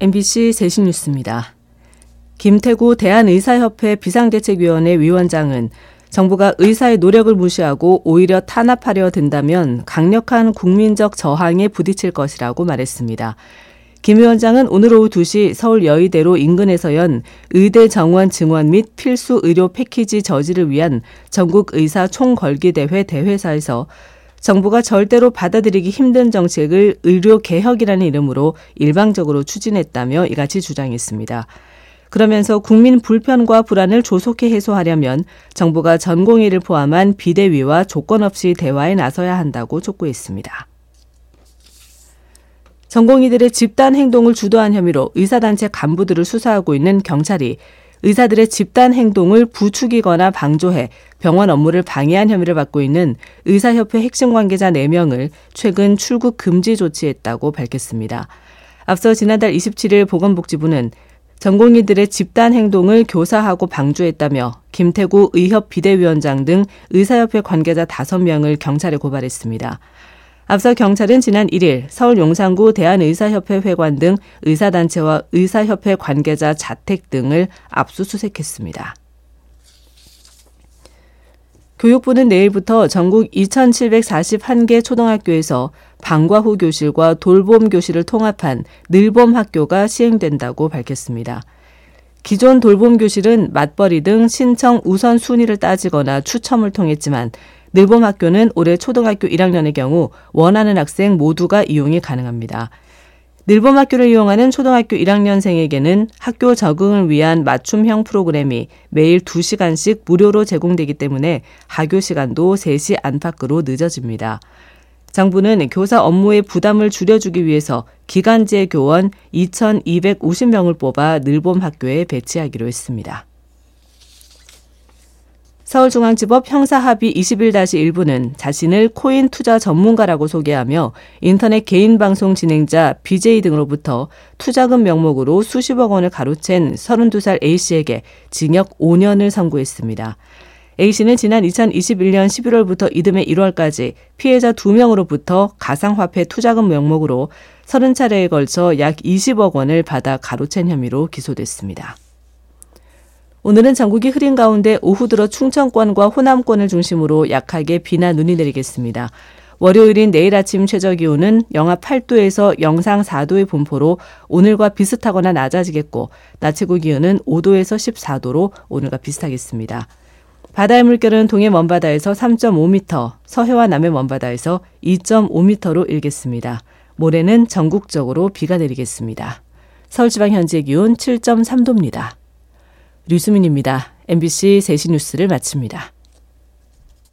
MBC 세신뉴스입니다. 김태구 대한의사협회 비상대책위원회 위원장은 정부가 의사의 노력을 무시하고 오히려 탄압하려 든다면 강력한 국민적 저항에 부딪힐 것이라고 말했습니다. 김 위원장은 오늘 오후 2시 서울 여의대로 인근에서 연 의대 정원 증원 및 필수 의료 패키지 저지를 위한 전국 의사 총걸기 대회 대회사에서 정부가 절대로 받아들이기 힘든 정책을 의료 개혁이라는 이름으로 일방적으로 추진했다며 이같이 주장했습니다. 그러면서 국민 불편과 불안을 조속히 해소하려면 정부가 전공의를 포함한 비대위와 조건 없이 대화에 나서야 한다고 촉구했습니다. 전공의들의 집단 행동을 주도한 혐의로 의사단체 간부들을 수사하고 있는 경찰이 의사들의 집단 행동을 부추기거나 방조해 병원 업무를 방해한 혐의를 받고 있는 의사협회 핵심 관계자 4명을 최근 출국 금지 조치했다고 밝혔습니다. 앞서 지난달 27일 보건복지부는 전공의들의 집단 행동을 교사하고 방조했다며 김태구 의협 비대위원장 등 의사협회 관계자 5명을 경찰에 고발했습니다. 앞서 경찰은 지난 1일 서울 용산구 대한의사협회 회관 등 의사단체와 의사협회 관계자 자택 등을 압수수색했습니다. 교육부는 내일부터 전국 2,741개 초등학교에서 방과 후 교실과 돌봄 교실을 통합한 늘봄 학교가 시행된다고 밝혔습니다. 기존 돌봄 교실은 맞벌이 등 신청 우선 순위를 따지거나 추첨을 통했지만 늘봄 학교는 올해 초등학교 1학년의 경우 원하는 학생 모두가 이용이 가능합니다. 늘봄 학교를 이용하는 초등학교 1학년생에게는 학교 적응을 위한 맞춤형 프로그램이 매일 2시간씩 무료로 제공되기 때문에 하교 시간도 3시 안팎으로 늦어집니다. 정부는 교사 업무의 부담을 줄여주기 위해서 기간제 교원 2,250명을 뽑아 늘봄 학교에 배치하기로 했습니다. 서울중앙지법 형사합의 21-1부는 자신을 코인 투자 전문가라고 소개하며 인터넷 개인 방송 진행자 BJ 등으로부터 투자금 명목으로 수십억 원을 가로챈 32살 A씨에게 징역 5년을 선고했습니다. A씨는 지난 2021년 11월부터 이듬해 1월까지 피해자 2명으로부터 가상화폐 투자금 명목으로 30차례에 걸쳐 약 20억 원을 받아 가로챈 혐의로 기소됐습니다. 오늘은 전국이 흐린 가운데 오후 들어 충청권과 호남권을 중심으로 약하게 비나 눈이 내리겠습니다. 월요일인 내일 아침 최저 기온은 영하 8도에서 영상 4도의 분포로 오늘과 비슷하거나 낮아지겠고 낮 최고 기온은 5도에서 14도로 오늘과 비슷하겠습니다. 바다의 물결은 동해 먼바다에서 3.5m, 서해와 남해 먼바다에서 2.5m로 일겠습니다. 모레는 전국적으로 비가 내리겠습니다. 서울지방 현재 기온 7.3도입니다. 류수민입니다. MBC 세시 뉴스를 마칩니다.